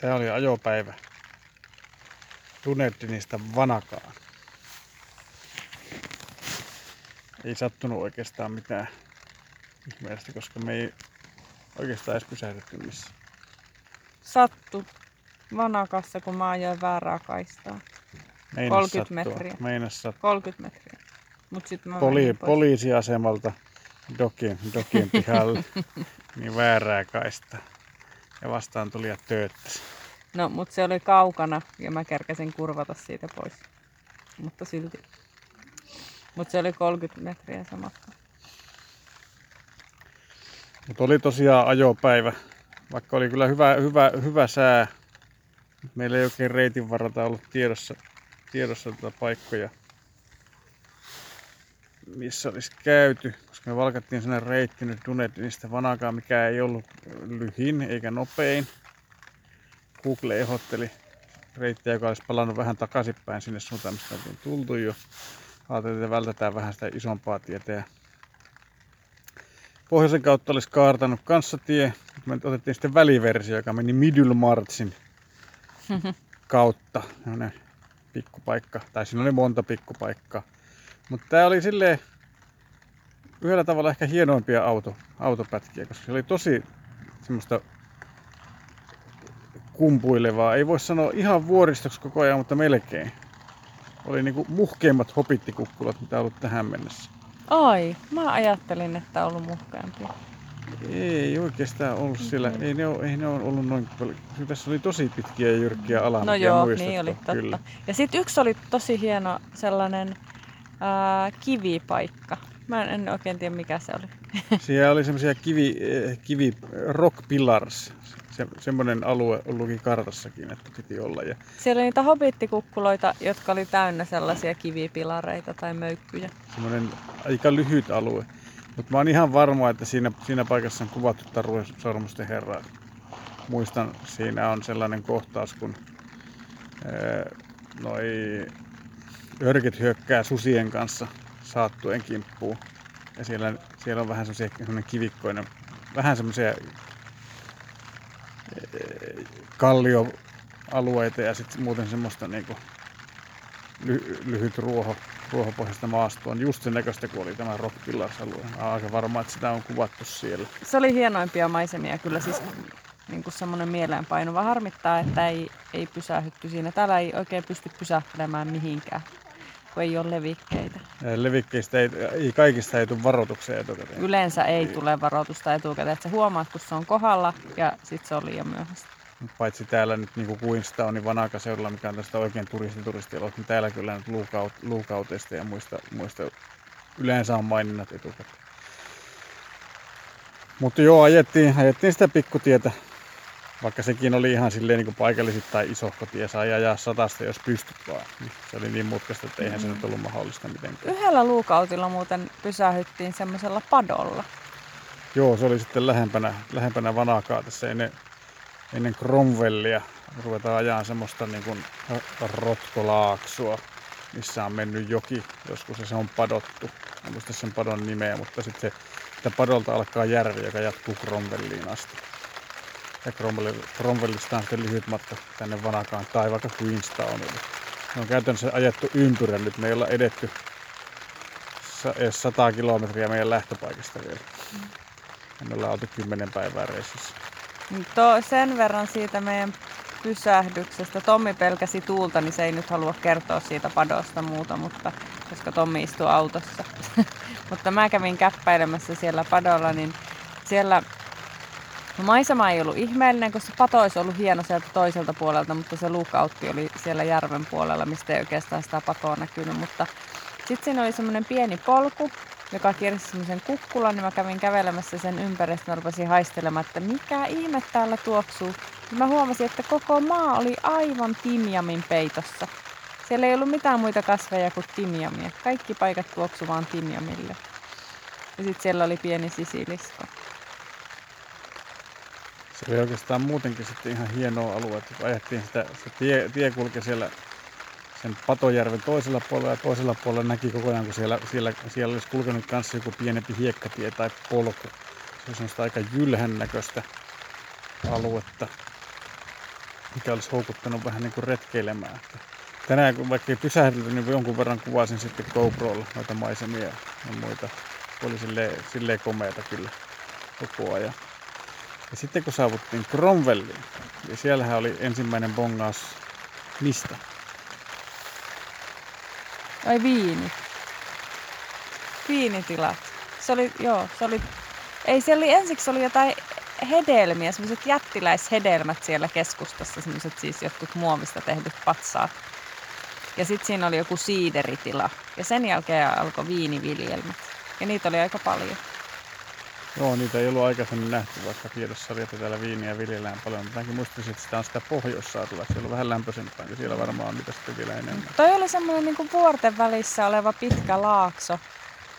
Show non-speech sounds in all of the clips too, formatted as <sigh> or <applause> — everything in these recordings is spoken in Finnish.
Tämä oli ajopäivä Dunedinista Vanakaan. Ei sattunut oikeastaan mitään ihmeellistä, koska me ei oikeastaan edes pysähdytty missä. Sattu vanakassa, kun mä ajoin väärää kaistaa. Meinas 30 sattua. metriä. Meinas sattua. 30 metriä. Mut sit mä Poli, poliisiasemalta dokin, dokin pihalle, <laughs> niin väärää kaista. Ja vastaan tuli ja tööttäsi. No, mut se oli kaukana ja mä kerkäsin kurvata siitä pois. Mutta silti. Mut se oli 30 metriä se matka. Mutta oli tosiaan ajopäivä, vaikka oli kyllä hyvä, hyvä, hyvä sää. Meillä ei oikein reitin varrata ollut tiedossa, tiedossa tätä paikkoja, missä olisi käyty, koska me valkattiin sellainen reitti nyt Dunedinista Vanakaan, mikä ei ollut lyhin eikä nopein. Google ehdotteli reittiä, joka olisi palannut vähän takaisinpäin sinne suuntaan, mistä oltiin tultu jo. Ajateltiin, että vältetään vähän sitä isompaa tietä ja pohjoisen kautta olisi kaartanut kanssatie. Me otettiin sitten väliversio, joka meni Middlemarchin <laughs> kautta. Sellainen pikkupaikka, tai siinä oli monta pikkupaikkaa. Mutta tämä oli silleen yhdellä tavalla ehkä hienoimpia auto, autopätkiä, koska se oli tosi semmoista kumpuilevaa. Ei voi sanoa ihan vuoristoksi koko ajan, mutta melkein. Oli niinku muhkeimmat hopittikukkulat, mitä on ollut tähän mennessä. Ai, mä ajattelin, että on ollut muhkeampia. Ei oikeastaan ollut siellä, ei ne, ole, ei ne ole ollut noin paljon. Tässä oli tosi pitkiä ja jyrkkiä alamäkiä No joo, niin oli totta. Kyllä. Ja sitten yksi oli tosi hieno sellainen ää, kivipaikka. Mä en, en oikein tiedä mikä se oli. <laughs> Siellä oli semmoisia kivi, eh, kivi, rock pillars. Se, semmoinen alue luki kartassakin, että piti olla. Ja Siellä oli niitä hobittikukkuloita, jotka oli täynnä sellaisia kivipilareita tai möykkyjä. semmoinen aika lyhyt alue. Mutta mä oon ihan varma, että siinä, siinä paikassa on kuvattu Taru Sormusten herraa. Muistan, siinä on sellainen kohtaus, kun ää, noi örket hyökkää susien kanssa saattuen kimppuun. Ja siellä, siellä on vähän semmoisia semmoinen kivikkoinen, vähän semmoisia kallioalueita ja sitten muuten semmoista niinku ly, lyhyt ruoho, ruohopohjaista maastoa. On just sen näköistä kuin oli tämä Rock Pillars alue. Mä oon aika varma, että sitä on kuvattu siellä. Se oli hienoimpia maisemia kyllä siis niin kuin semmoinen mieleenpainuva. Harmittaa, että ei, ei pysähdytty siinä. Täällä ei oikein pysty pysähtelemään mihinkään, kun ei ole levikkeitä. Ja Levikkeistä ei, ei kaikista ei tule varoituksia etukäteen. Yleensä ei tule varoitusta etukäteen, että sä huomaat, kun se on kohdalla ja sitten se on liian myöhäistä. Paitsi täällä nyt niin kuin Queenstownin Vanakaseudulla, mikä on tästä oikein turistituristialue, niin täällä kyllä nyt luukaut, luukauteista ja muista, muista yleensä on maininnat etukäteen. Mutta joo, ajettiin, ajettiin sitä pikkutietä, vaikka sekin oli ihan silleen niin kuin paikallisittain isohko tie, sai ajaa satasta, jos pystyt vaan. Niin Se oli niin mutkasta, että eihän se nyt ollut mahdollista mitenkään. Yhdellä luukautilla muuten pysähyttiin semmoisella padolla. Joo, se oli sitten lähempänä, lähempänä Vanakaa tässä ennen, ennen Cromwellia. Ruvetaan ajaa semmoista niin kuin rotkolaaksoa, missä on mennyt joki joskus ja se on padottu. En muista sen padon nimeä, mutta sitten se, padolta alkaa järvi, joka jatkuu Cromwelliin asti. Ja Cromwell- Cromwellista on sitten lyhyt matka tänne Vanakaan tai vaikka Queenstownille. Me on käytännössä ajettu ympyrän nyt. Me ei olla edetty edes 100 kilometriä meidän lähtöpaikasta vielä. Me ollaan oltu 10 päivää reissussa. To, sen verran siitä meidän pysähdyksestä. Tommi pelkäsi tuulta, niin se ei nyt halua kertoa siitä padosta muuta, mutta koska Tommi istuu autossa. <laughs> mutta mä kävin käppäilemässä siellä padolla, niin siellä no maisema ei ollut ihmeellinen, koska pato olisi ollut hieno sieltä toiselta puolelta, mutta se luukautti oli siellä järven puolella, mistä ei oikeastaan sitä patoa näkynyt. Mutta sitten siinä oli semmoinen pieni polku, joka kiersi semmoisen kukkulan, niin mä kävin kävelemässä sen ympäristöön, rupesin haistelemaan, että mikä ihme täällä tuoksuu. Ja mä huomasin, että koko maa oli aivan timjamin peitossa. Siellä ei ollut mitään muita kasveja kuin timjamia. Kaikki paikat tuoksu vaan timjamille. Ja sitten siellä oli pieni sisilisko. Se oli oikeastaan muutenkin sitten ihan hienoa aluetta. kun Ajettiin sitä, se tie, tie kulki siellä sen Patojärven toisella puolella ja toisella puolella näki koko ajan, kun siellä, siellä, siellä olisi kulkenut kanssa joku pienempi hiekkatie tai polku. Se on semmoista aika jylhän näköistä aluetta. mikä olisi houkuttanut vähän niin kuin retkeilemään. Tänään kun vaikka ei pysähdelty, niin jonkun verran kuvasin sitten GoProlla noita maisemia ja muita. Oli silleen, silleen komeata kyllä koko ajan. Ja sitten kun saavuttiin Cromwelliin, niin siellähän oli ensimmäinen bongaus mistä? Ai viini. Viinitilat. Se oli, joo, se oli, ei se oli, ensiksi oli jotain hedelmiä, semmoiset jättiläishedelmät siellä keskustassa, semmoiset siis jotkut muovista tehdyt patsaat. Ja sitten siinä oli joku siideritila. Ja sen jälkeen alkoi viiniviljelmät. Ja niitä oli aika paljon. Joo, niitä ei ollut aikaisemmin nähty, vaikka että täällä viiniä viljellään paljon. Mäkin muistaisin, että sitä on sitä pohjoissaatua, että siellä on vähän lämpöisempää, niin siellä varmaan on niitä sitten vielä enemmän. Toi oli semmoinen niin vuorten välissä oleva pitkä laakso.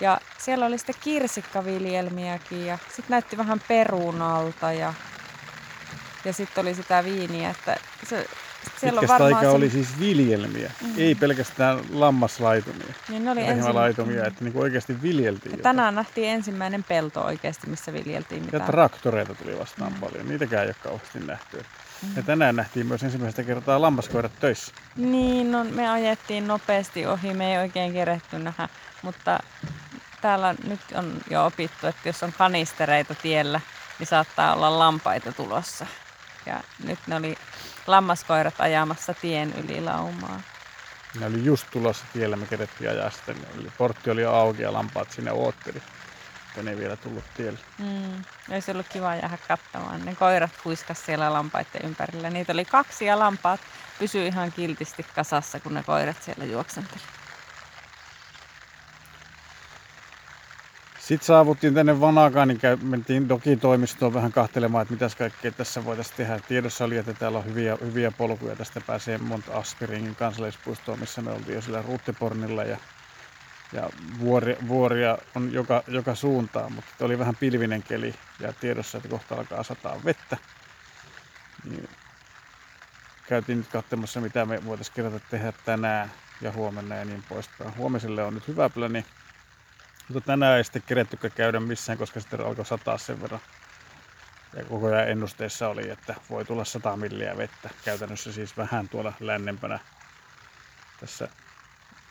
Ja siellä oli sitten kirsikkaviljelmiäkin ja sitten näytti vähän perunalta ja, ja sitten oli sitä viiniä, että se, siellä on varmaan aika se... oli siis viljelmiä, mm. ei pelkästään lammaslaitumia. Niin ne oli ensin... laitumia, että niin oikeasti viljeltiin. Ja tänään nähtiin ensimmäinen pelto oikeasti, missä viljeltiin mitään. Ja traktoreita tuli vastaan mm. paljon, niitäkään ei ole kauheasti nähty. Mm. Ja tänään nähtiin myös ensimmäistä kertaa lammaskoirat töissä. Niin, no, me ajettiin nopeasti ohi, me ei oikein keretty nähdä, mutta täällä nyt on jo opittu, että jos on kanistereita tiellä, niin saattaa olla lampaita tulossa. Ja nyt ne oli lammaskoirat ajamassa tien yli laumaa. Ne oli just tulossa tiellä, me kerettiin ajaa sitten. Eli portti oli auki ja lampaat sinne ootteli. Mutta ne ei vielä tullut tielle. Mm. Olisi ollut kiva jäädä katsomaan. Ne koirat kuiskas siellä lampaiden ympärillä. Niitä oli kaksi ja lampaat pysyi ihan kiltisti kasassa, kun ne koirat siellä juoksenteli. Sitten saavuttiin tänne Vanakaan, niin mentiin Doki-toimistoon vähän kahtelemaan, että mitäs kaikkea tässä voitaisiin tehdä. Tiedossa oli, että täällä on hyviä, hyviä polkuja. Tästä pääsee Mont Aspiringin kansallispuistoon, missä me oltiin jo sillä Ruttepornilla. Ja, ja vuoria, vuoria on joka, joka suuntaan, mutta oli vähän pilvinen keli ja tiedossa, että kohta alkaa sataa vettä. Niin käytiin nyt katsomassa, mitä me voitaisiin kerätä tehdä tänään ja huomenna ja niin poispäin. Huomiselle on nyt hyvä pläni. Mutta tänään ei sitten kerettykään käydä missään, koska sitten alkoi sataa sen verran. Ja koko ajan ennusteessa oli, että voi tulla 100 milliä vettä. Käytännössä siis vähän tuolla lännempänä tässä,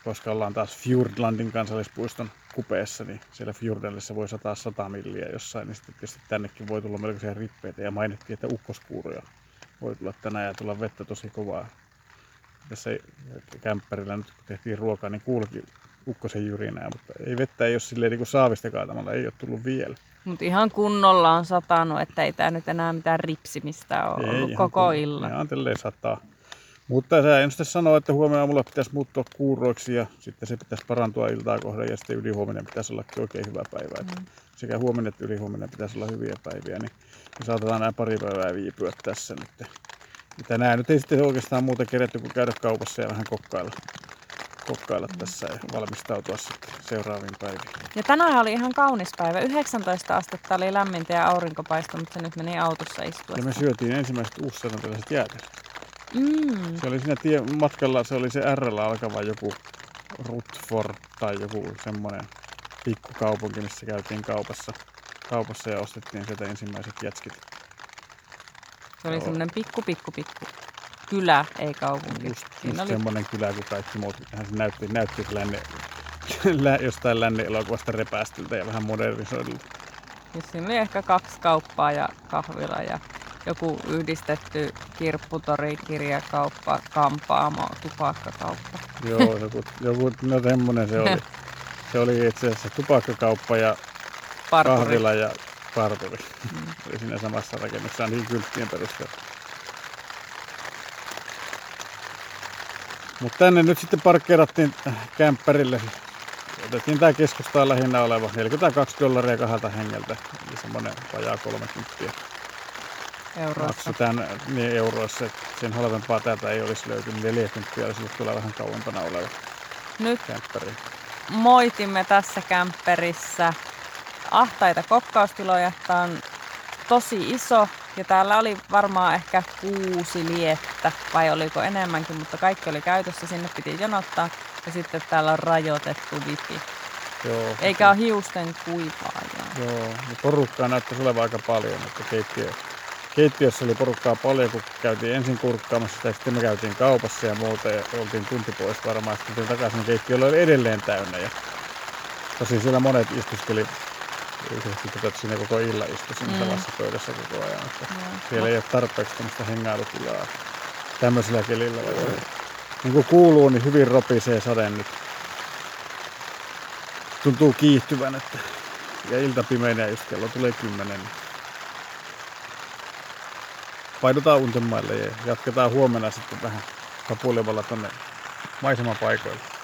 koska ollaan taas Fjordlandin kansallispuiston kupeessa, niin siellä Fjordellissa voi sataa 100 milliä jossain, niin sitten tietysti tännekin voi tulla melkoisia rippeitä. Ja mainittiin, että ukkoskuuroja voi tulla tänään ja tulla vettä tosi kovaa. Tässä kämppärillä nyt kun tehtiin ruokaa, niin kuulikin ukkosen jyrinää, mutta ei vettä ei ole silleen niin kuin saavista kaatamalla, ei ole tullut vielä. Mutta ihan kunnolla on satanut, että ei tämä nyt enää mitään ripsimistä ole ei, ollut koko kun, illan. Ihan tälleen sataa. Mutta sä ennuste sanoo, että huomenna aamulla pitäisi muuttua kuuroiksi ja sitten se pitäisi parantua iltaa kohden ja sitten ylihuominen pitäisi olla oikein hyvä päivä. Mm. Sekä huomenna että ylihuominen pitäisi olla hyviä päiviä, niin me saatetaan nämä pari päivää viipyä tässä nyt. Tänään nyt ei sitten oikeastaan muuta keretty kuin käydä kaupassa ja vähän kokkailla kokkailla tässä ja valmistautua sitten seuraaviin päiviin. Ja tänään oli ihan kaunis päivä. 19 astetta oli lämmintä ja aurinkopaisto, mutta se nyt meni autossa istua. Ja me syötiin ensimmäiset uusselantilaiset jäätelöt. Mm. Se oli siinä tie, matkalla, se oli se R alkava joku Rutford tai joku semmoinen pikkukaupunki, missä käytiin kaupassa, kaupassa ja ostettiin sieltä ensimmäiset jätskit. Se oli semmoinen pikku, pikku, pikku kylä, ei kaupunki. Just, just oli... semmoinen kylä kuin kaikki muut. Hän näytti, näytti länne, <laughs> jostain lännen elokuvasta repäästyltä ja vähän modernisoidulta. Siis siinä oli ehkä kaksi kauppaa ja kahvila ja joku yhdistetty kirpputori, kirjakauppa, kampaamo, tupakkakauppa. Joo, joku, joku no semmoinen se oli. <laughs> Se oli itse asiassa tupakkakauppa ja parturi. kahvila ja parturi. Mm. <laughs> oli siinä samassa rakennuksessa ainakin kylttien perusteella. Mutta tänne nyt sitten parkkeerattiin kämppärille. Otettiin tää keskustaa lähinnä oleva 42 dollaria kahdelta hengeltä. Eli semmonen vajaa 30 euroissa. Maksu tämän niin euroissa, että sen halvempaa täältä ei olisi löytynyt. 40 olisi ollut kyllä vähän kauempana oleva Nyt kämppäri. moitimme tässä kämpperissä ahtaita kokkaustiloja. Tämä on tosi iso ja täällä oli varmaan ehkä kuusi liettä, vai oliko enemmänkin, mutta kaikki oli käytössä, sinne piti jonottaa. Ja sitten täällä on rajoitettu wifi. Joo. Eikä ole hiusten kuivaa. Joo, ja porukkaa näyttäisi olevan aika paljon, että keittiö, keittiössä oli porukkaa paljon, kun käytiin ensin kurkkaamassa sitä, sitten me käytiin kaupassa ja muuta ja oltiin tunti pois varmaan. Sitten takaisin, niin keittiö oli edelleen täynnä. Ja tosin siellä monet istuskeli yhdessä tätä, että siinä koko illa istui siinä Mm. samassa pöydässä koko ajan. Että Joo. siellä ei ole tarpeeksi tämmöistä hengailutilaa tämmöisellä kelillä. Niin kuin kuuluu, niin hyvin ropisee sade nyt. Tuntuu kiihtyvän, että ja ilta pimenee just kello tulee kymmenen. Painutaan untemaille ja jatketaan huomenna sitten vähän kapuilemalla tonne maisemapaikoille.